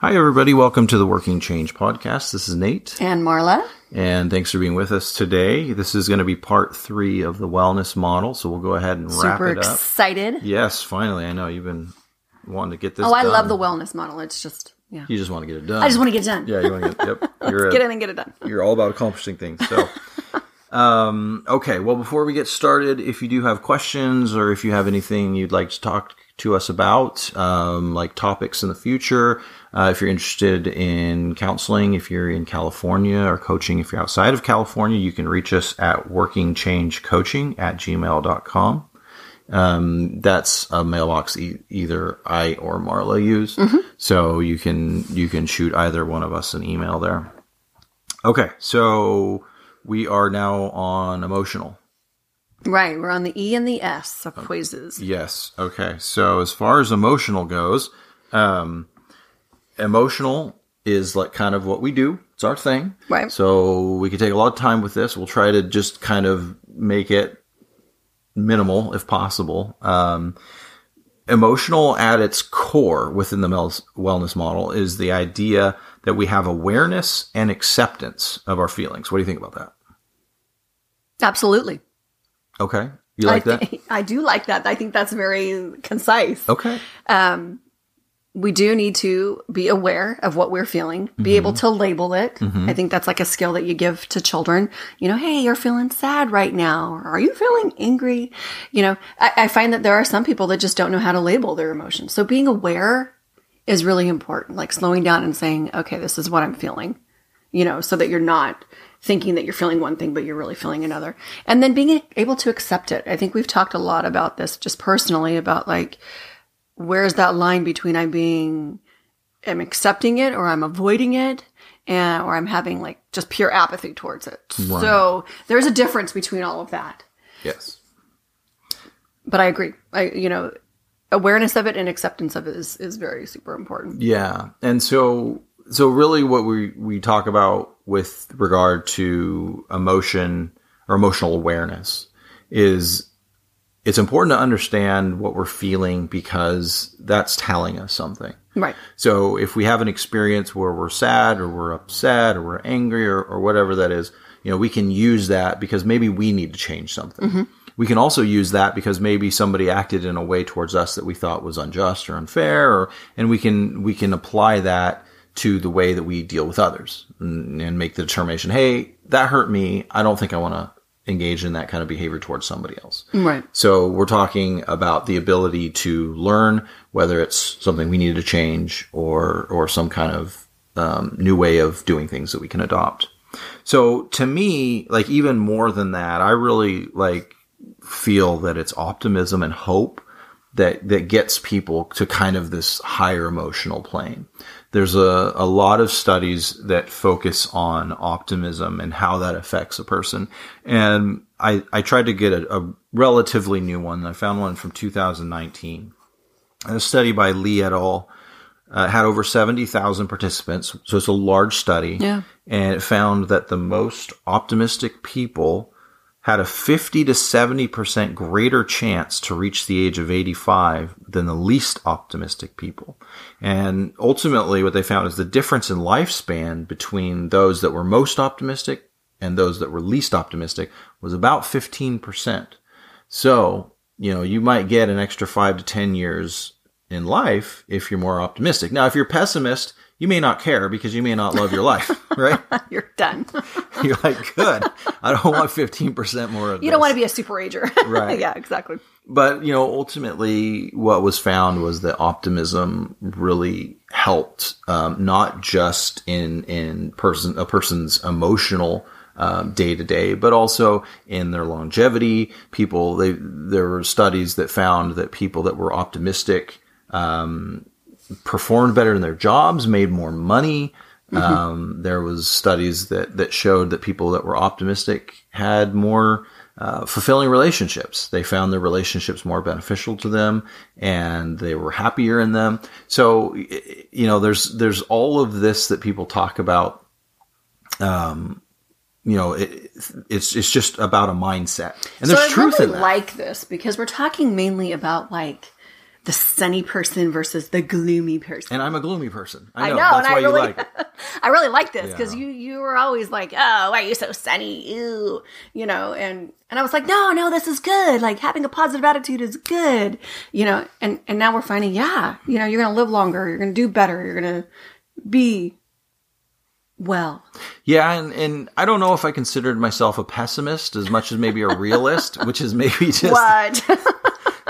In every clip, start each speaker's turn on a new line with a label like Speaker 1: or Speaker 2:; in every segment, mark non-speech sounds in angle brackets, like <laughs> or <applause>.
Speaker 1: Hi, everybody. Welcome to the Working Change podcast. This is Nate.
Speaker 2: And Marla.
Speaker 1: And thanks for being with us today. This is going to be part three of the wellness model. So we'll go ahead and wrap
Speaker 2: Super
Speaker 1: it up.
Speaker 2: excited.
Speaker 1: Yes, finally. I know you've been wanting to get this
Speaker 2: Oh, I
Speaker 1: done.
Speaker 2: love the wellness model. It's just, yeah.
Speaker 1: You just want to get it done.
Speaker 2: I just want to get it done.
Speaker 1: Yeah, you want to get, yep. <laughs> You're, a-
Speaker 2: Get in and get it done.
Speaker 1: you're all about accomplishing things. So, <laughs> um, okay. Well, before we get started, if you do have questions or if you have anything you'd like to talk to us about, um, like topics in the future, uh, if you're interested in counseling, if you're in California or coaching, if you're outside of California, you can reach us at workingchangecoaching at gmail.com. Um, that's a mailbox e- either I or Marla use. So you can, you can shoot either one of us an email there. Okay, so we are now on emotional.
Speaker 2: Right. We're on the E and the S of quizzes.
Speaker 1: Yes. Okay. So as far as emotional goes, um, emotional is like kind of what we do. It's our thing.
Speaker 2: Right.
Speaker 1: So we could take a lot of time with this. We'll try to just kind of make it minimal if possible. Um, emotional at its core within the wellness model is the idea that we have awareness and acceptance of our feelings. What do you think about that?
Speaker 2: Absolutely.
Speaker 1: Okay. You like
Speaker 2: I,
Speaker 1: that? <laughs>
Speaker 2: I do like that. I think that's very concise.
Speaker 1: Okay.
Speaker 2: Um, we do need to be aware of what we're feeling, be able to label it. I think that's like a skill that you give to children. You know, hey, you're feeling sad right now. Or are you feeling angry? You know, I, I find that there are some people that just don't know how to label their emotions. So being aware is really important, like slowing down and saying, okay, this is what I'm feeling, you know, so that you're not thinking that you're feeling one thing, but you're really feeling another. And then being able to accept it. I think we've talked a lot about this just personally about like, where's that line between I'm being, I'm accepting it or I'm avoiding it and, or I'm having like just pure apathy towards it. So there's a difference between all of that.
Speaker 1: Yes.
Speaker 2: But I agree. I, you know, awareness of it and acceptance of it is, is very super important.
Speaker 1: Yeah. And so so really what we we talk about with regard to emotion or emotional awareness is it's important to understand what we're feeling because that's telling us something.
Speaker 2: Right.
Speaker 1: So if we have an experience where we're sad or we're upset or we're angry or, or whatever that is, you know, we can use that because maybe we need to change something. Mm-hmm. We can also use that because maybe somebody acted in a way towards us that we thought was unjust or unfair, or and we can we can apply that to the way that we deal with others and, and make the determination. Hey, that hurt me. I don't think I want to engage in that kind of behavior towards somebody else.
Speaker 2: Right.
Speaker 1: So we're talking about the ability to learn whether it's something we need to change or or some kind of um, new way of doing things that we can adopt. So to me, like even more than that, I really like feel that it's optimism and hope that that gets people to kind of this higher emotional plane. There's a, a lot of studies that focus on optimism and how that affects a person. And I, I tried to get a, a relatively new one. I found one from 2019. A study by Lee et al. Uh, had over 70,000 participants. So it's a large study.
Speaker 2: Yeah.
Speaker 1: And it found that the most optimistic people had a 50 to 70% greater chance to reach the age of 85 than the least optimistic people. And ultimately what they found is the difference in lifespan between those that were most optimistic and those that were least optimistic was about 15%. So, you know, you might get an extra five to 10 years in life if you're more optimistic. Now, if you're pessimist, you may not care because you may not love your life, <laughs> right?
Speaker 2: You're done. <laughs>
Speaker 1: You're like, good. I don't want 15% more of
Speaker 2: You don't want to be a super ager. <laughs>
Speaker 1: Right.
Speaker 2: yeah, exactly.
Speaker 1: But, you know, ultimately what was found was that optimism really helped, um, not just in, in person, a person's emotional, um, day to day, but also in their longevity. People, they, there were studies that found that people that were optimistic, um, performed better in their jobs, made more money. Um, there was studies that, that showed that people that were optimistic had more, uh, fulfilling relationships. They found their relationships more beneficial to them and they were happier in them. So, you know, there's, there's all of this that people talk about. Um, you know, it, it's, it's just about a mindset and there's
Speaker 2: I
Speaker 1: truth
Speaker 2: really
Speaker 1: in that.
Speaker 2: like this because we're talking mainly about like the sunny person versus the gloomy person.
Speaker 1: And I'm a gloomy person. I
Speaker 2: I
Speaker 1: know.
Speaker 2: know,
Speaker 1: That's why
Speaker 2: I
Speaker 1: you
Speaker 2: really,
Speaker 1: like it. <laughs>
Speaker 2: I really like this because
Speaker 1: Yeah.
Speaker 2: you you were always like, oh, why are you so sunny? Ew, you know, and and I was like, no, no, this is good. Like having a positive attitude is good, you know. And and now we're finding, yeah, you know, you're gonna live longer, you're gonna do better, you're gonna be well.
Speaker 1: Yeah, and, and I don't know if I considered myself a pessimist as much as maybe a realist, <laughs> which is maybe just
Speaker 2: What? <laughs>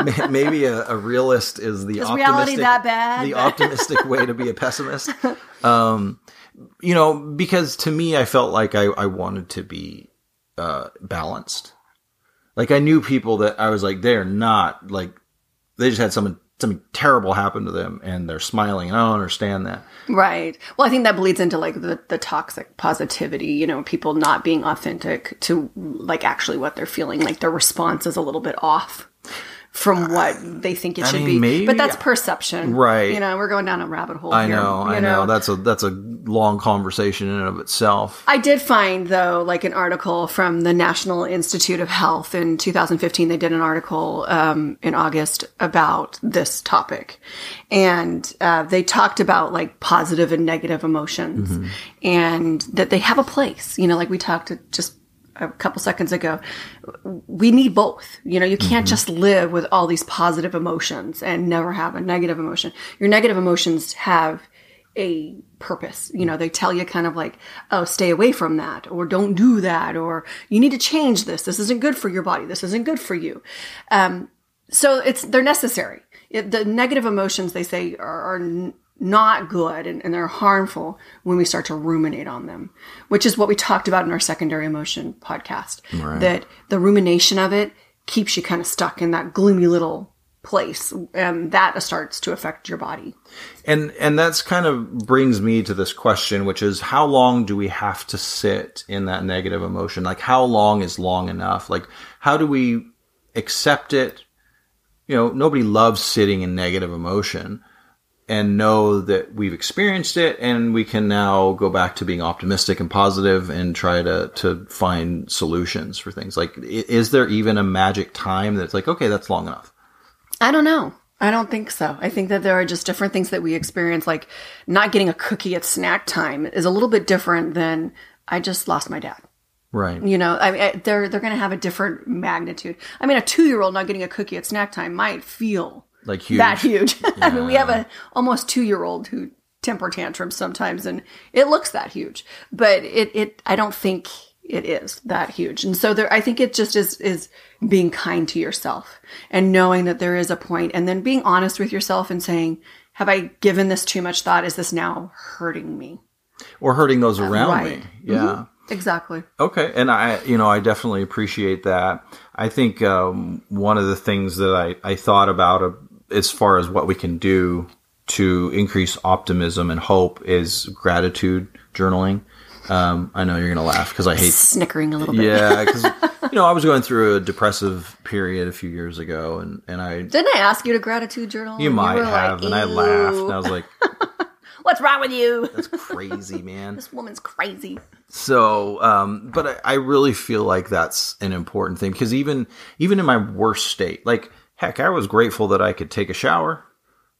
Speaker 1: may- maybe a, a realist is the
Speaker 2: Is
Speaker 1: optimistic,
Speaker 2: reality that bad?
Speaker 1: the optimistic way to be a pessimist. Um, you know, because to me, I felt like I, I wanted to be uh, balanced. Like I knew people that I was like, they're not like they just had something something terrible happen to them and they're smiling. And I don't understand that.
Speaker 2: Right. Well, I think that bleeds into like the, the toxic positivity, you know, people not being authentic to like actually what they're feeling. Like their response is a little bit off from what they think it should
Speaker 1: mean,
Speaker 2: be.
Speaker 1: maybe-
Speaker 2: but that's perception.
Speaker 1: Right.
Speaker 2: You know, we're going down a rabbit hole.
Speaker 1: I
Speaker 2: here,
Speaker 1: know, I know. That's a that's a long conversation in and of itself.
Speaker 2: I did find though, like an article from the National Institute of Health in 2015. They did an article um, in August about this topic, and uh, they talked about like positive and negative emotions, and that they have a place. You know, like we talked to just a couple seconds ago. We need both. You know, you can't just live with all these positive emotions and never have a negative emotion. Your negative emotions have a purpose. You know, they tell you kind of like, oh, stay away from that, or don't do that, or you need to change this. This isn't good for your body. This isn't good for you. Um, so it's they're necessary. It, the negative emotions they say are, are not good and, and they're harmful when we start to ruminate on them, which is what we talked about in our secondary emotion podcast. That the rumination of it keeps you kind of stuck in that gloomy little place, and that starts to affect your body.
Speaker 1: And and that's kind of brings me to this question, which is how long do we have to sit in that negative emotion? Like how long is long enough? Like how do we accept it? You know, nobody loves sitting in negative emotion and know that we've experienced it and we can now go back to being optimistic and positive and try to to find solutions for things. Like is there even a magic time that's like okay, that's long enough?
Speaker 2: I don't know. I don't think so. I think that there are just different things that we experience. Like not getting a cookie at snack time is a little bit different than I just lost my dad.
Speaker 1: Right.
Speaker 2: You know, I mean, I- they're they're going to have a different magnitude. I mean, a two year old not getting a cookie at snack time might feel
Speaker 1: Like huge.
Speaker 2: that huge. <laughs> I mean, we have a almost two year old who temper tantrums sometimes, and it looks that huge, but it it I don't think it is that huge. And so there, I think it just is is being kind to yourself and knowing that there is a point, and then being honest with yourself and saying, "Have I given this too much thought? Is this now hurting me?"
Speaker 1: Or hurting those around
Speaker 2: Right.
Speaker 1: me. Yeah.
Speaker 2: Exactly.
Speaker 1: Okay, and I, you know, I definitely appreciate that. I think um, one of the things that I, I thought about uh, as far as what we can do to increase optimism and hope is gratitude journaling. Um, I know you're gonna laugh because I hate.
Speaker 2: Snickering a little bit.
Speaker 1: Yeah, because <laughs> you know I was going through a depressive period a few years ago, and and I
Speaker 2: Didn't I ask you to gratitude journal?
Speaker 1: you might
Speaker 2: were
Speaker 1: have,
Speaker 2: like,
Speaker 1: and I laughed, and I was like, <laughs>
Speaker 2: What's wrong with you?
Speaker 1: "That's crazy, man." <laughs>
Speaker 2: This woman's crazy.
Speaker 1: So, um, but I, I really feel like that's an important thing because even even in my worst state, like heck, I was grateful that I could take a shower.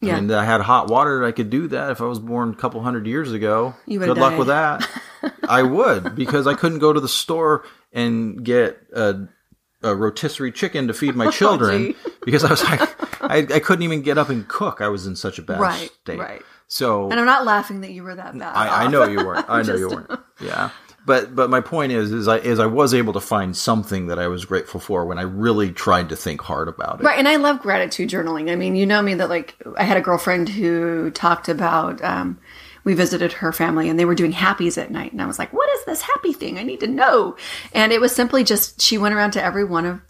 Speaker 2: Yeah.
Speaker 1: I mean, I had hot water. I could do that if I was born a couple hundred years ago.
Speaker 2: You
Speaker 1: Good
Speaker 2: would've
Speaker 1: luck with that. <laughs> I would because I couldn't go to the store and get a, a rotisserie chicken to feed my <laughs> oh, children
Speaker 2: Oh,
Speaker 1: because I was like, I, I couldn't even get up and cook. I was in such a bad
Speaker 2: Right,
Speaker 1: state.
Speaker 2: right.
Speaker 1: So
Speaker 2: And I'm not laughing that you were that bad.
Speaker 1: I, I know you weren't. I <laughs> know you weren't. Yeah. But but my point is is I is I was able to find something that I was grateful for when I really tried to think hard about it.
Speaker 2: Right, and I love gratitude journaling. I mean, you know me that like I had a girlfriend who talked about um we visited her family and they were doing happies at night and I was like, "What is this happy thing? I need to know." And it was simply just she went around to every one of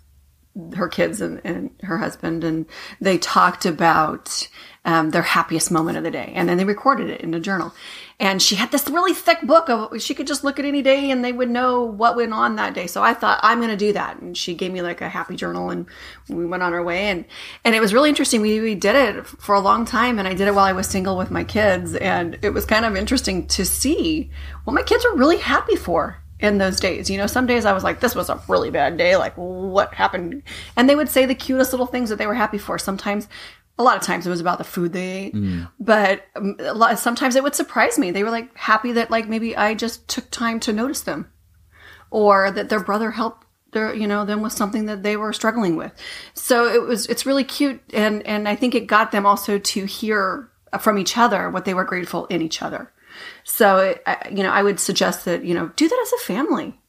Speaker 2: her kids and, and her husband and they talked about um, their happiest moment of the day and then they recorded it in a journal and she had this really thick book of she could just look at any day and they would know what went on that day so i thought i'm going to do that and she gave me like a happy journal and we went on our way and and it was really interesting we, we did it for a long time and i did it while i was single with my kids and it was kind of interesting to see what my kids were really happy for in those days. You know, some days I was like, this was a really bad day. Like, what happened? And they would say the cutest little things that they were happy for. Sometimes a lot of times it was about the food they ate, but um, a lot, sometimes it would surprise me. They were like happy that like maybe I just took time to notice them, or that their brother helped their you know them with something that they were struggling with. So it was it's really cute, and and I think it got them also to hear from each other what they were grateful in each other. So it, I, you know I would suggest that you know do that as a family.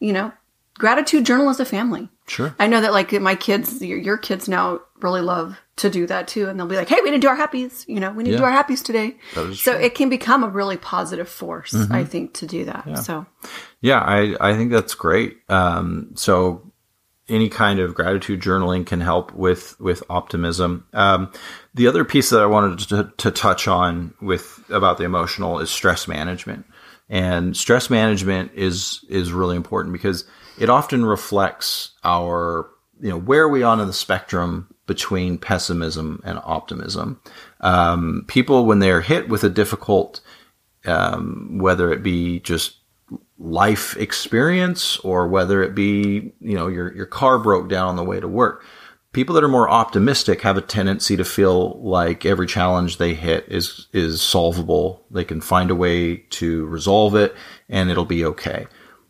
Speaker 2: You know, gratitude journal as a family.
Speaker 1: Sure.
Speaker 2: I know that like my kids, your, your kids now really love to do that too, and they'll be like, "Hey, we didn't do our happies. You know, we need to do our happies today." So
Speaker 1: true. Mm-hmm.
Speaker 2: it can become a really positive force, I think, to do that. So
Speaker 1: Yeah, I, I think that's great. Um, so any kind of gratitude journaling can help with, with optimism. Um, the other piece that I wanted to, to touch on with about the emotional is stress management. And stress management is, is really important because it often reflects our, you know, where are we on in the spectrum between pessimism and optimism? Um, people, when they're hit with a difficult, um, whether it be just life experience or whether it be, you know, your, your car broke down on the way to work. People that are more optimistic have a tendency to feel like every challenge they hit is, is solvable. They can find a way to resolve it and it'll be okay.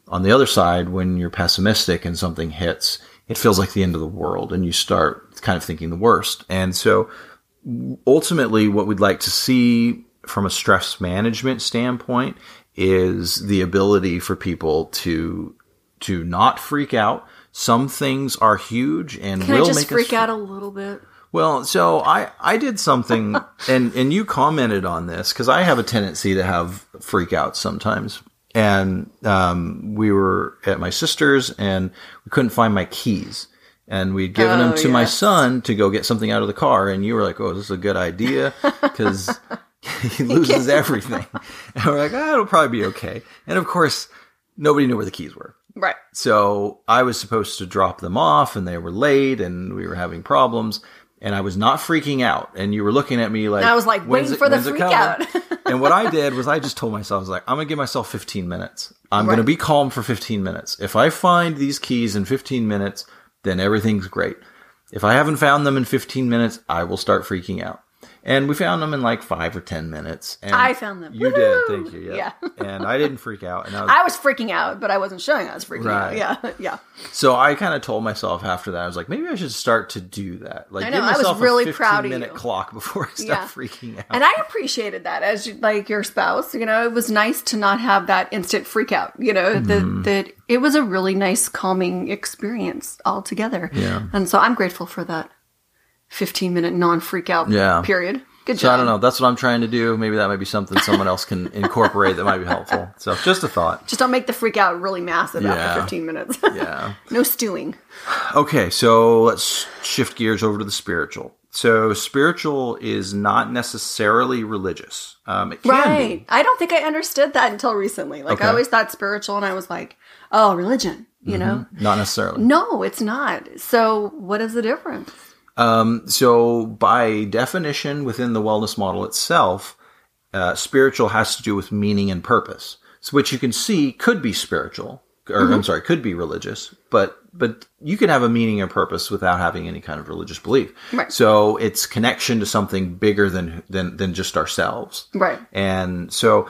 Speaker 1: On the other side, when you're pessimistic and something hits, it feels like the end of the world and you start kind of thinking the worst. And so ultimately what we'd like to see from a stress management standpoint is the ability for people to to not freak out. Some things are huge and
Speaker 2: can
Speaker 1: will
Speaker 2: I just
Speaker 1: make
Speaker 2: freak
Speaker 1: us
Speaker 2: out a little bit?
Speaker 1: well, so I I did something <laughs> and and you commented on this cuz I have a tendency to have freakouts sometimes. And um, we were at my sister's and we couldn't find my keys. And we'd given them
Speaker 2: Oh,
Speaker 1: to my son to go get something out of the car. And you were like, oh, this is a good idea <laughs> because <laughs> he loses everything. And we're like, oh, it'll probably be okay. And of course, nobody knew where the keys were.
Speaker 2: Right.
Speaker 1: So I was supposed to drop them off and they were late and we were having problems and I was not freaking out. And you were looking at me like,
Speaker 2: I was like
Speaker 1: "When's
Speaker 2: waiting
Speaker 1: it-
Speaker 2: for the freak out.
Speaker 1: and what I <laughs> did was I just told myself, I was like, I'm going to give myself 15 minutes. I'm going to be calm for 15 minutes. If I find these keys in 15 minutes, then everything's great. If I haven't found them in 15 minutes, I will start freaking out. And we found them in like five or 10 minutes. And
Speaker 2: I found them.
Speaker 1: You
Speaker 2: Woohoo!
Speaker 1: did. Thank you.
Speaker 2: Yeah. <laughs>
Speaker 1: and I didn't freak out. And I was
Speaker 2: I was freaking out, but I wasn't showing I was freaking out. Yeah, <laughs> yeah.
Speaker 1: so I kind of told myself after that, I was like, maybe I should start to do that. Like,
Speaker 2: I know,
Speaker 1: give
Speaker 2: I was
Speaker 1: myself
Speaker 2: really
Speaker 1: a 15
Speaker 2: proud of
Speaker 1: minute
Speaker 2: you.
Speaker 1: clock before I start
Speaker 2: Yeah.
Speaker 1: freaking out.
Speaker 2: And I appreciated that as you, like your spouse. You know, it was nice to not have that instant freak out. You know,
Speaker 1: Mm-hmm.
Speaker 2: that that it was a really nice calming experience altogether.
Speaker 1: Yeah.
Speaker 2: And so I'm grateful for that 15 minute non freak out
Speaker 1: Yeah.
Speaker 2: period. Good job.
Speaker 1: so
Speaker 2: job.
Speaker 1: I don't know. That's what I'm trying to do. Maybe that might be something someone else can incorporate that might be helpful. So just a thought.
Speaker 2: Just don't make the freak out really massive
Speaker 1: Yeah.
Speaker 2: after 15 minutes. <laughs>
Speaker 1: Yeah. <laughs>
Speaker 2: no stewing.
Speaker 1: Okay, so let's shift gears over to the spiritual. So spiritual is not necessarily religious. Um, it can
Speaker 2: Right.
Speaker 1: be.
Speaker 2: I don't think I understood that until recently. Like
Speaker 1: Okay.
Speaker 2: I always thought spiritual and I was like, oh, religion, you know?
Speaker 1: Not necessarily.
Speaker 2: No, it's not. So what is the difference?
Speaker 1: Um, so by definition, within the wellness model itself, uh, spiritual has to do with meaning and purpose. So which you can see could be spiritual, or
Speaker 2: Mm-hmm.
Speaker 1: I'm sorry, could be religious, but but you can have a meaning and purpose without having any kind of religious belief.
Speaker 2: Right.
Speaker 1: So it's connection to something bigger than than than just ourselves.
Speaker 2: Right.
Speaker 1: And so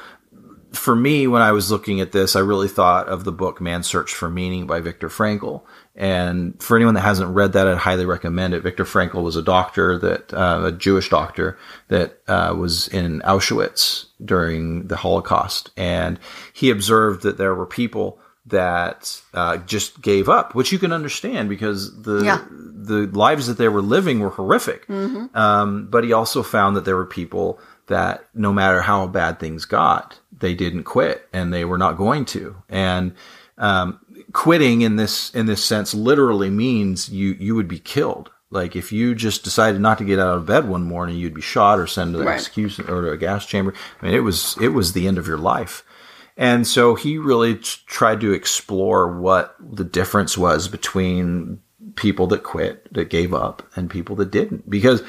Speaker 1: for me, when I was looking at this, I really thought of the book Man's Search for Meaning by Viktor Frankl. And for anyone that hasn't read that, I'd highly recommend it. Viktor Frankl was a doctor that, uh, a Jewish doctor that, uh, was in Auschwitz during the Holocaust. And he observed that there were people that, uh, just gave up, which you can understand because the,
Speaker 2: Yeah.
Speaker 1: the lives that they were living were horrific. Um, but he also found that there were people that no matter how bad things got, they didn't quit and they were not going to. And, um, quitting in this, in this sense literally means you, you would be killed. Like if you just decided not to get out of bed one morning, you'd be shot or sent to the
Speaker 2: Right.
Speaker 1: execution or to a gas chamber. I mean, it was, it was the end of your life. And so he really t- tried to explore what the difference was between people that quit, that gave up, and people that didn't. Because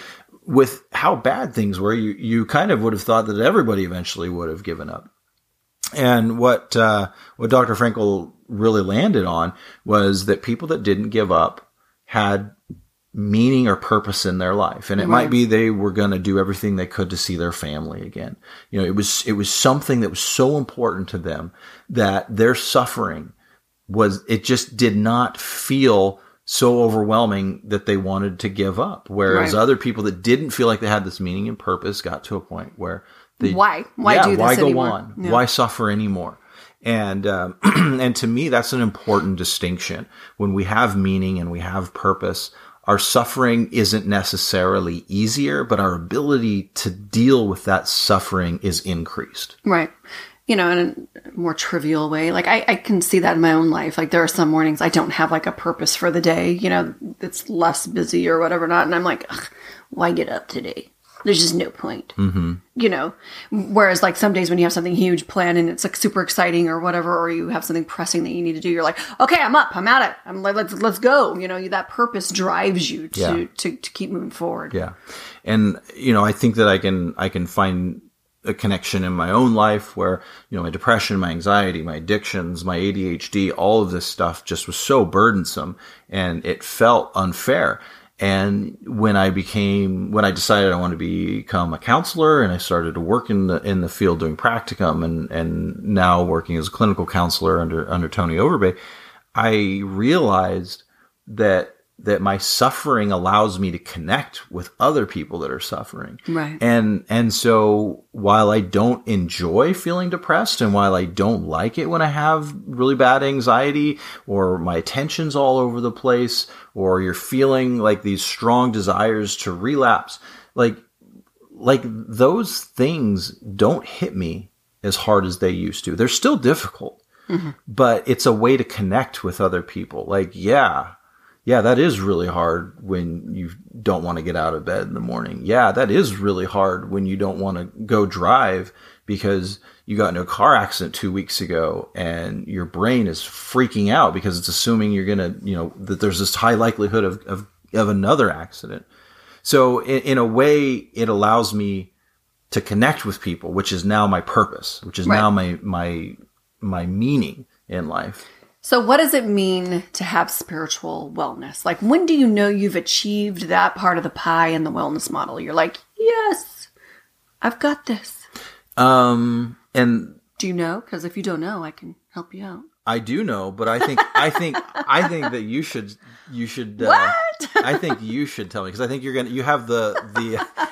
Speaker 1: with how bad things were, you, you kind of would have thought that everybody eventually would have given up. And what uh, what Dr. Frankl really landed on was that people that didn't give up had meaning or purpose in their life. And it might be they were going to do everything they could to see their family again. You know, it was, it was something that was so important to them that their suffering was, it just did not feel so overwhelming that they wanted to give up. Whereas
Speaker 2: Right.
Speaker 1: other people that didn't feel like they had this meaning and purpose got to a point where they,
Speaker 2: Why? Why
Speaker 1: yeah,
Speaker 2: do this
Speaker 1: why go
Speaker 2: anymore?
Speaker 1: on?
Speaker 2: Yeah.
Speaker 1: Why suffer anymore? And um, <clears throat> and to me, that's an important distinction. When we have meaning and we have purpose, our suffering isn't necessarily easier, but our ability to deal with that suffering is increased.
Speaker 2: Right. You know, in a more trivial way. Like I, I can see that in my own life. Like there are some mornings I don't have like a purpose for the day, you know, it's less busy or whatever not. And I'm like, Ugh, why get up today? There's just no point. Mm-hmm. You know, whereas like some days when you have something huge planned and it's like super exciting or whatever, or you have something pressing that you need to do, you're like, okay, I'm up, I'm at it. I'm like, let's, let's go. You know, that purpose drives you to,
Speaker 1: Yeah.
Speaker 2: to, to keep moving forward.
Speaker 1: Yeah. And, you know, I think that I can, I can find a connection in my own life where, you know, my depression, my anxiety, my addictions, my ADHD, all of this stuff just was so burdensome and it felt unfair. And when I became, when I decided I wanted to become a counselor and I started to work in the, in the field doing practicum and, and now working as a clinical counselor under, under Tony Overbay, I realized that that my suffering allows me to connect with other people that are suffering.
Speaker 2: Right.
Speaker 1: And and so while I don't enjoy feeling depressed and while I don't like it when I have really bad anxiety or my attention's all over the place or you're feeling like these strong desires to relapse, like like those things don't hit me as hard as they used to. They're still difficult. Mm-hmm. But it's a way to connect with other people. Like, yeah, yeah, that is really hard when you don't want to get out of bed in the morning. Yeah, that is really hard when you don't want to go drive because you got into a car accident two weeks ago and your brain is freaking out because it's assuming you're going to, you know, that there's this high likelihood of, of, of another accident. So in, in a way, it allows me to connect with people, which is now my purpose, which is
Speaker 2: Right.
Speaker 1: now my, my, my meaning in life.
Speaker 2: So, what does it mean to have spiritual wellness? Like, when do you know you've achieved that part of the pie in the wellness model? You're like, yes, I've got this.
Speaker 1: Um, and
Speaker 2: Do you know? Because if you don't know, I can help you out.
Speaker 1: I do know, but I think I think <laughs> I think that you should you should uh,
Speaker 2: What?
Speaker 1: I think you should tell me because I think you're gonna you have the the <laughs>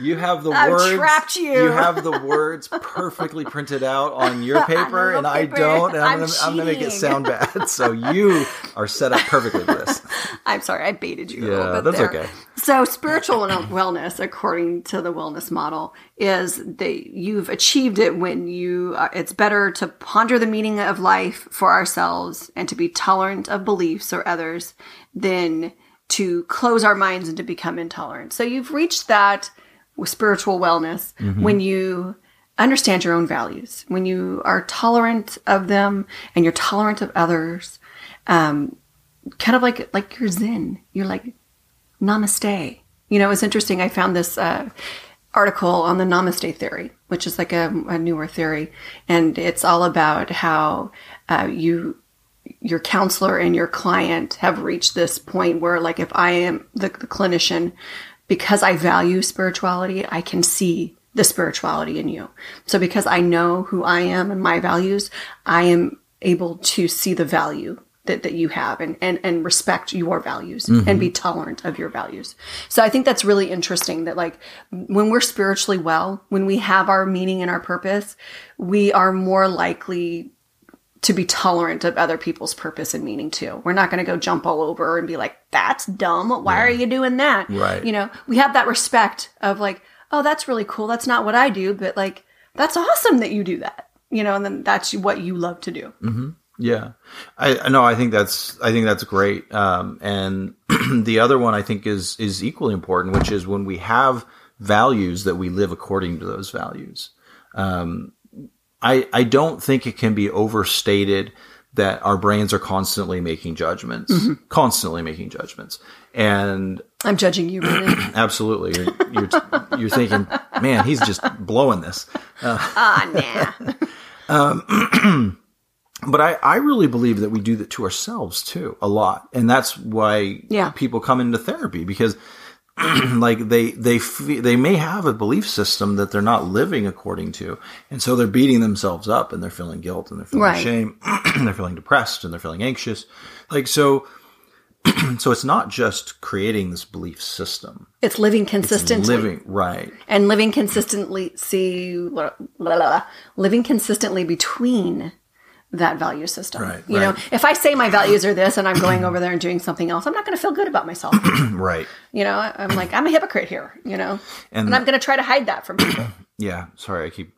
Speaker 1: you have the
Speaker 2: I've
Speaker 1: words
Speaker 2: trapped you.
Speaker 1: you have the words perfectly printed out on <laughs> your paper and I don't and I'm,
Speaker 2: I'm
Speaker 1: gonna, I'm gonna make it sound bad so you <laughs> are set up perfectly for this
Speaker 2: I'm sorry, I baited you a
Speaker 1: Yeah,
Speaker 2: little bit
Speaker 1: that's
Speaker 2: there.
Speaker 1: okay.
Speaker 2: So, spiritual wellness, according to the wellness model, is that you've achieved it when you. Uh, it's better to ponder the meaning of life for ourselves and to be tolerant of beliefs or others than to close our minds and to become intolerant. So, you've reached that spiritual wellness when you understand your own values, when you are tolerant of them and you're tolerant of others. Um, kind of like like you're zen. You're like namaste. You know, it's interesting. I found this uh, article on the namaste theory, which is like a, a newer theory, and it's all about how uh, you your counselor and your client have reached this point where like if i am the, the clinician because i value spirituality i can see the spirituality in you so because i know who i am and my values i am able to see the value that, that you have and, and, and respect your values and mm-hmm. be tolerant of your values. So I think that's really interesting that like when we're spiritually well, when we have our meaning and our purpose, we are more likely to be tolerant of other people's purpose and meaning too. We're not going to go jump all over and be like, that's dumb. Why are you doing that?
Speaker 1: Right.
Speaker 2: You know, we have that respect of like, oh, that's really cool. That's not what I do, but like, that's awesome that you do that. You know, and then that's what you love to do.
Speaker 1: Yeah, I I know. I think that's I think that's great. Um, and <clears throat> the other one I think is is equally important, which is when we have values that we live according to those values. Um, I I don't think it can be overstated that our brains are constantly making judgments, mm-hmm. constantly making judgments, and
Speaker 2: I'm judging you, really. <clears throat>
Speaker 1: absolutely, you're you're, you're thinking, man, he's just blowing this.
Speaker 2: Uh, ah, nah. <laughs>
Speaker 1: Um, <clears throat> but I, I really believe that we do that to ourselves too a lot and that's why
Speaker 2: Yeah.
Speaker 1: people come into therapy because <clears throat> like they they they may have a belief system that they're not living according to and so they're beating themselves up and they're feeling guilt and they're feeling
Speaker 2: Right.
Speaker 1: shame and <clears throat> they're feeling depressed and they're feeling anxious like so <clears throat> so it's not just creating this belief system
Speaker 2: It's living
Speaker 1: it's
Speaker 2: consistently.
Speaker 1: living right
Speaker 2: and living consistently see blah, blah, blah, living consistently between that value system.
Speaker 1: Right,
Speaker 2: you know if i say my values are this and i'm going over there and doing something else i'm not going to feel good about myself. <clears throat>
Speaker 1: Right.
Speaker 2: You know i'm like i'm a hypocrite here you know?
Speaker 1: And-
Speaker 2: and, i'm going to try to hide that from people. <clears throat>
Speaker 1: Yeah sorry i keep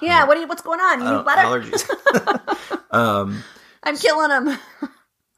Speaker 2: yeah what do you, what's going on? You uh, butter?
Speaker 1: allergies. <laughs> <laughs>
Speaker 2: Um, I'm killing them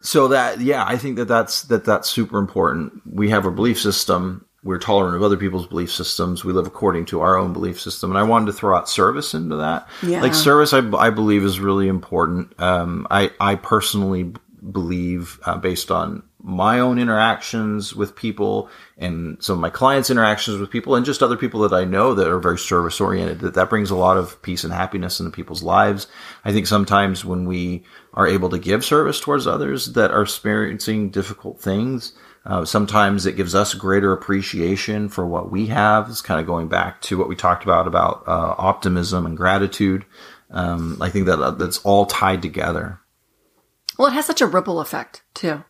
Speaker 1: so that yeah i think that that's that that's super important. We have a belief system we're tolerant of other people's belief systems. We live according to our own belief system. And i wanted to throw out service into that.
Speaker 2: Yeah.
Speaker 1: like service i, I believe is really important. Um, i i personally believe uh, based on my own interactions with people and some of my clients interactions with people and just other people that i know that are very service oriented that that brings a lot of peace and happiness into people's lives. I think sometimes when we are able to give service towards others that are experiencing difficult things uh, sometimes it gives us greater appreciation for what we have. It's kind of going back to what we talked about about uh, optimism and gratitude. Um, I think that uh, that's all tied together.
Speaker 2: well it has such a ripple effect too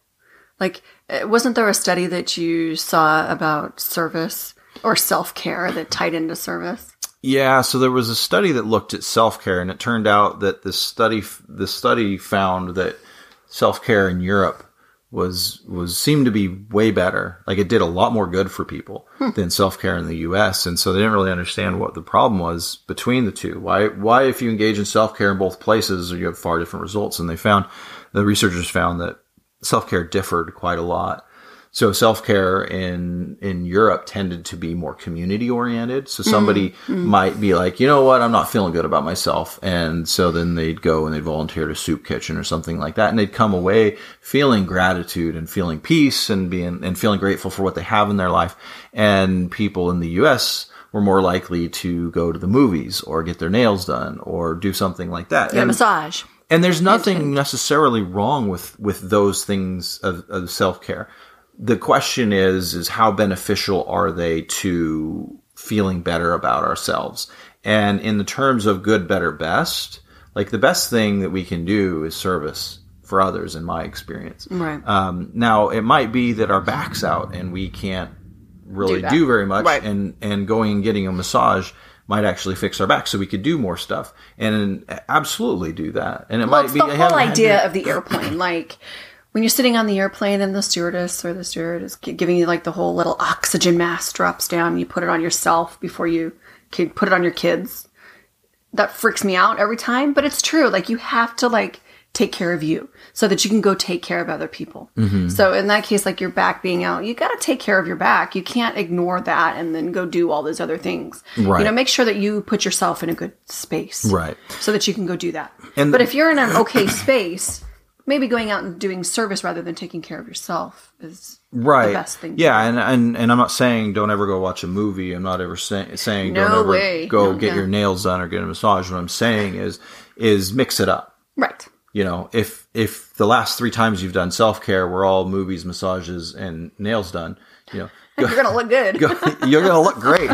Speaker 2: like uh, wasn't there a study that you saw about service or self-care that tied into service
Speaker 1: Yeah, so there was a study that looked at self care, and it turned out that this study the study found that self care in Europe was was seemed to be way better. Like it did a lot more good for people hmm. than self care in the U.S. And so they didn't really understand what the problem was between the two. Why why if you engage in self care in both places, you have far different results. And they found the researchers found that self care differed quite a lot. So self care in in Europe tended to be more community oriented. So somebody mm, mm. might be like, you know what, I'm not feeling good about myself, and so then they'd go and they'd volunteer to soup kitchen or something like that, and they'd come away feeling gratitude and feeling peace and being and feeling grateful for what they have in their life. And people in the U.S. were more likely to go to the movies or get their nails done or do something like that.
Speaker 2: Get a massage
Speaker 1: and there's nothing necessarily wrong with with those things of, of self care. The question is is how beneficial are they to feeling better about ourselves? And in the terms of good, better, best, like the best thing that we can do is service for others. In my experience,
Speaker 2: right
Speaker 1: um, now it might be that our back's out and we can't really
Speaker 2: Do
Speaker 1: do, very much,
Speaker 2: Right.
Speaker 1: and and going and getting a massage might actually fix our back, so we could do more stuff, and absolutely do that. And it
Speaker 2: Well,
Speaker 1: might be
Speaker 2: the whole idea of the airplane. Like when you're sitting on the airplane and the stewardess or the steward is giving you like the whole little oxygen mask drops down. You put it on yourself before you can put it on your kids. That freaks me out every time, but it's true. Like you have to like take care of you so that you can go take care of other people.
Speaker 1: Mm-hmm.
Speaker 2: So in that case, like your back being out, you got to take care of your back. You can't ignore that and then go do all those other things.
Speaker 1: Right.
Speaker 2: You know, make sure that you put yourself in a good space
Speaker 1: right.
Speaker 2: so that you can go do that.
Speaker 1: And-
Speaker 2: but if you're in an okay space, maybe going out and doing service rather than taking care of yourself is
Speaker 1: Right.
Speaker 2: the best thing. to
Speaker 1: Yeah, and, and and I'm not saying don't ever go watch a movie. I'm not ever say, saying
Speaker 2: No
Speaker 1: don't ever
Speaker 2: way.
Speaker 1: go
Speaker 2: No,
Speaker 1: get
Speaker 2: yeah.
Speaker 1: your nails done or get a massage. What I'm saying is is mix it up.
Speaker 2: Right.
Speaker 1: You know, if if the last three times you've done self care were all movies, massages, and nails done, you know, <laughs>
Speaker 2: You're gonna look good.
Speaker 1: go, <laughs> you're going to look great.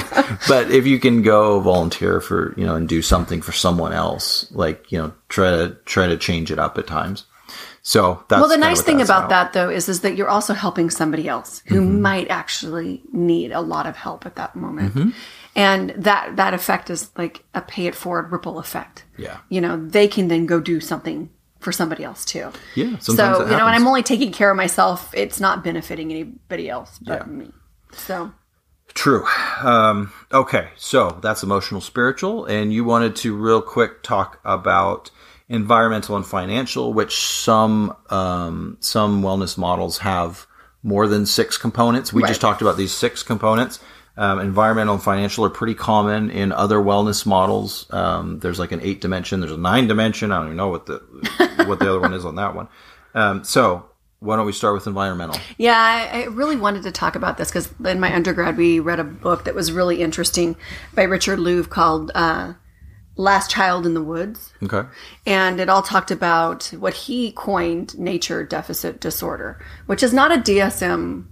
Speaker 1: But if you can go volunteer for, you know, and do something for someone else, like, you know, try to try to change it up at times. So that's
Speaker 2: well, the nice thing
Speaker 1: that's
Speaker 2: about that though is is that you're also helping somebody else who
Speaker 1: Mm-hmm.
Speaker 2: might actually need a lot of help at that moment.
Speaker 1: Mm-hmm.
Speaker 2: And that that effect is like a pay it forward ripple effect.
Speaker 1: Yeah.
Speaker 2: You know, they can then go do something for somebody else too.
Speaker 1: Yeah,
Speaker 2: So, you know, and. I'm only taking care of myself. It's not benefiting anybody else but
Speaker 1: Yeah.
Speaker 2: me. So,
Speaker 1: True. Um, okay, so that's emotional spiritual, and you wanted to real quick talk about environmental and financial, which some um, some wellness models have more than six components. We
Speaker 2: Right.
Speaker 1: just talked about these six components. Um, environmental and financial are pretty common in other wellness models. Um, there's like an eight dimension. There's a nine dimension. I don't even know what the <laughs> what the other one is on that one. Um, so why don't we start with environmental?
Speaker 2: Yeah, I, I really wanted to talk about this because in my undergrad we read a book that was really interesting by Richard Louv called uh, Last Child in the Woods.
Speaker 1: Okay.
Speaker 2: And it all talked about what he coined nature deficit disorder, which is not a DSM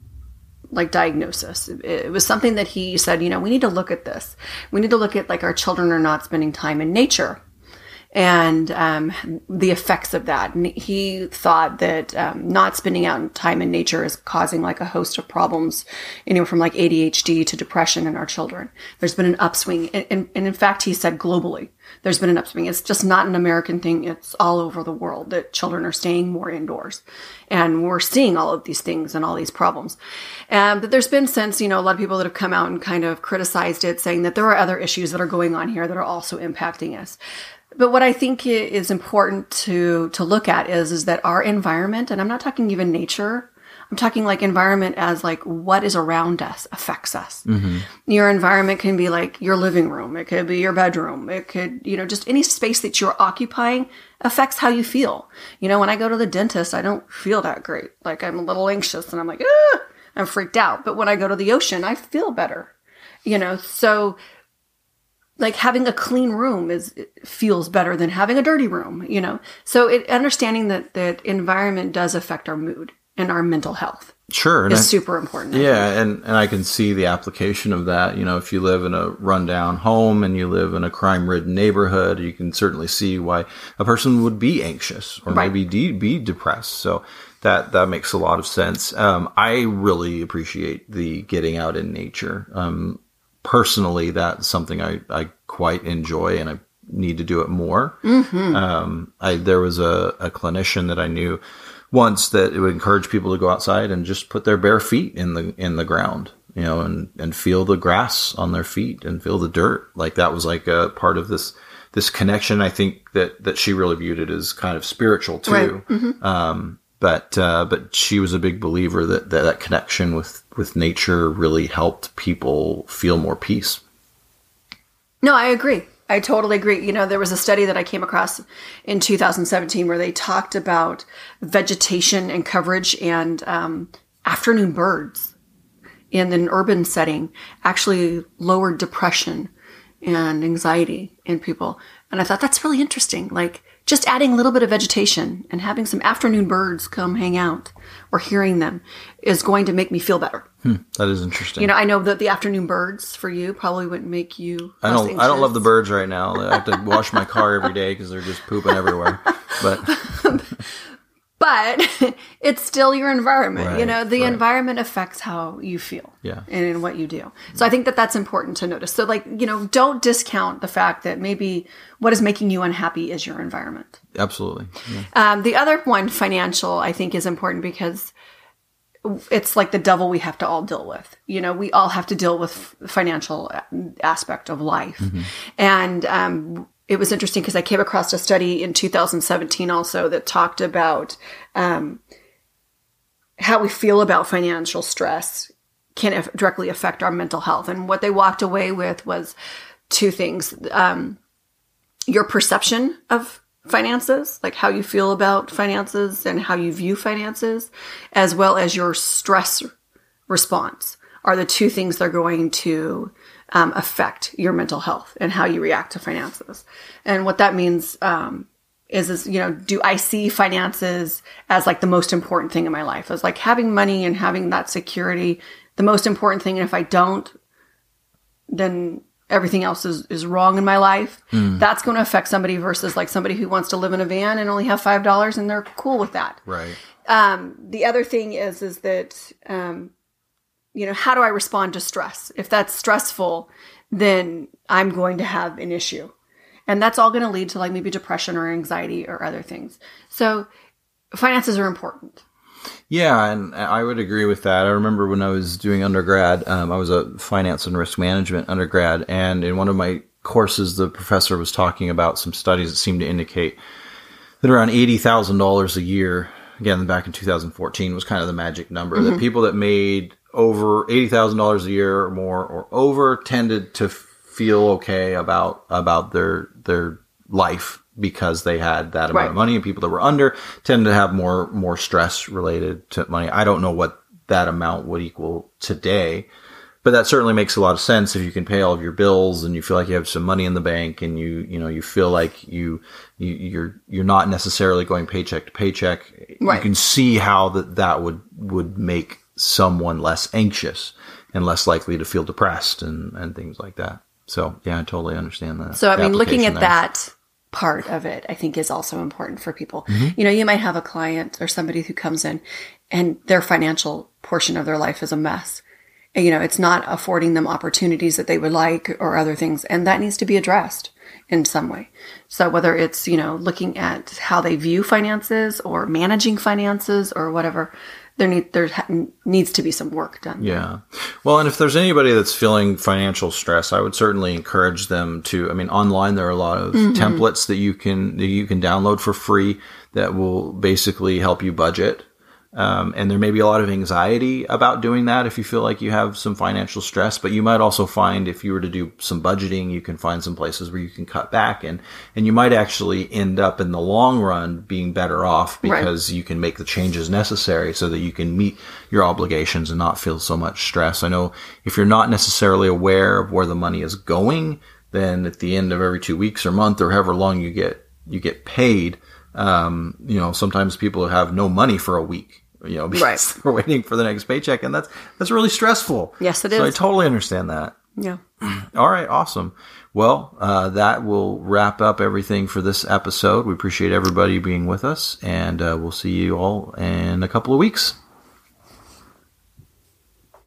Speaker 2: like diagnosis. It, was something that he said, you know, we need to look at this. We need to look at like our children are not spending time in nature and um, the effects of that. And he thought that um, not spending out time in nature is causing like a host of problems, anywhere from like ADHD to depression in our children. There's been an upswing, and, and, and, in fact, he said globally, there's been an upswing. It's just not an American thing; it's all over the world that children are staying more indoors, and we're seeing all of these things and all these problems. Um, but there's been since you know a lot of people that have come out and kind of criticized it, saying that there are other issues that are going on here that are also impacting us. But what I think is important to to look at is is that our environment, and I'm not talking even nature. I'm talking like environment as like what is around us affects us. Mm-hmm. Your environment can be like your living room. It could be your bedroom. It could, you know, just any space that you're occupying affects how you feel. You know, when I go to the dentist, I don't feel that great. Like I'm a little anxious and I'm like, ah, I'm freaked out. But when I go to the ocean, I feel better. You know, so like having a clean room is feels better than having a dirty room you know so it, understanding that that environment does affect our mood and our mental health
Speaker 1: sure
Speaker 2: is I, super important
Speaker 1: yeah and and i can see the application of that you know if you live in a rundown home and you live in a crime ridden neighborhood you can certainly see why a person would be anxious or right. maybe de- be depressed so that that makes a lot of sense. Um, I really appreciate the getting out in nature. Um, personally, that's something I, I quite enjoy and I need to do it more. Mm-hmm. Um, I, there was a, a clinician that I knew once that it would encourage people to go outside and just put their bare feet in the, in the ground, you know, and, and feel the grass on their feet and feel the dirt. Like that was like a part of this, this connection. I think that, that she really viewed it as kind of spiritual too. Right. Mm-hmm. Um, but uh, but she was a big believer that, that that connection with with nature really helped people feel more peace.
Speaker 2: No, I agree. I totally agree. You know, there was a study that I came across in 2017 where they talked about vegetation and coverage and um, afternoon birds in an urban setting actually lowered depression and anxiety in people. And I thought that's really interesting. Like, just adding a little bit of vegetation and having some afternoon birds come hang out or hearing them is going to make me feel better.
Speaker 1: Hmm, that is interesting.
Speaker 2: You know, I know that the afternoon birds for you probably wouldn't make you.
Speaker 1: I don't. Anxious. I don't love the birds right now. I have to wash my car every day because they're just pooping everywhere. But <laughs>
Speaker 2: but <laughs> it's still your environment. Right, you know, the right. environment affects how you feel.
Speaker 1: Yeah.
Speaker 2: And in what you do. So I think that that's important to notice. So like, you know, don't discount the fact that maybe what is making you unhappy is your environment.
Speaker 1: Absolutely.
Speaker 2: Yeah. Um, the other one, financial, I think is important because it's like the devil we have to all deal with. You know, we all have to deal with financial aspect of life. Mm-hmm. And um, it was interesting because I came across a study in 2017 also that talked about um, how we feel about financial stress can directly affect our mental health. And what they walked away with was two things um, your perception of finances, like how you feel about finances and how you view finances, as well as your stress response are the two things that are going to um, affect your mental health and how you react to finances. And what that means um, is, is, you know, do I see finances as like the most important thing in my life? As like having money and having that security, the most important thing. And if I don't, then everything else is, is wrong in my life. Mm. That's going to affect somebody versus like somebody who wants to live in a van and only have five dollars and they're cool with that.
Speaker 1: Right.
Speaker 2: Um, the other thing is is that um, you know, how do I respond to stress? If that's stressful, then I'm going to have an issue. And that's all going to lead to like maybe depression or anxiety or other things. So finances are important.
Speaker 1: Yeah, and I would agree with that. I remember when I was doing undergrad, um, I was a finance and risk management undergrad, and in one of my courses, the professor was talking about some studies that seemed to indicate that around eighty thousand dollars a year, again back in 2014, was kind of the magic number. Mm-hmm. That people that made over eighty thousand dollars a year or more or over tended to feel okay about about their their life because they had that amount right. of money and people that were under tend to have more more stress related to money. I don't know what that amount would equal today, but that certainly makes a lot of sense if you can pay all of your bills and you feel like you have some money in the bank and you you know you feel like you, you you're you're not necessarily going paycheck to paycheck.
Speaker 2: Right.
Speaker 1: You can see how that that would would make someone less anxious and less likely to feel depressed and and things like that. So yeah, I totally understand that.
Speaker 2: So I mean, looking at
Speaker 1: there.
Speaker 2: that part of it, I think is also important for people.
Speaker 1: Mm-hmm.
Speaker 2: You know, you might have a client or somebody who comes in and their financial portion of their life is a mess. You know, it's not affording them opportunities that they would like or other things, and that needs to be addressed in some way. So whether it's, you know, looking at how they view finances or managing finances or whatever, there need there needs to be some work done.
Speaker 1: Yeah. Well, and if there's anybody that's feeling financial stress, I would certainly encourage them to. I mean, online there are a lot of mm-hmm. templates that you can that you can download for free that will basically help you budget. Um, and there may be a lot of anxiety about doing that if you feel like you have some financial stress, but you might also find if you were to do some budgeting, you can find some places where you can cut back and, and you might actually end up in the long run being better off
Speaker 2: Right.
Speaker 1: because you can make the changes necessary so that you can meet your obligations and not feel so much stress. I know if you're not necessarily aware of where the money is going, then at the end of every two weeks or month or however long you get, you get paid, um, you know, sometimes people have no money for a week. You know, because <laughs>
Speaker 2: Right.
Speaker 1: they're waiting for the next paycheck, and that's that's really stressful.
Speaker 2: Yes, it
Speaker 1: so I totally understand that.
Speaker 2: Yeah. <clears throat>
Speaker 1: All right, awesome. Well, uh, that will wrap up everything for this episode. We appreciate everybody being with us, and uh, we'll see you all in a couple of weeks.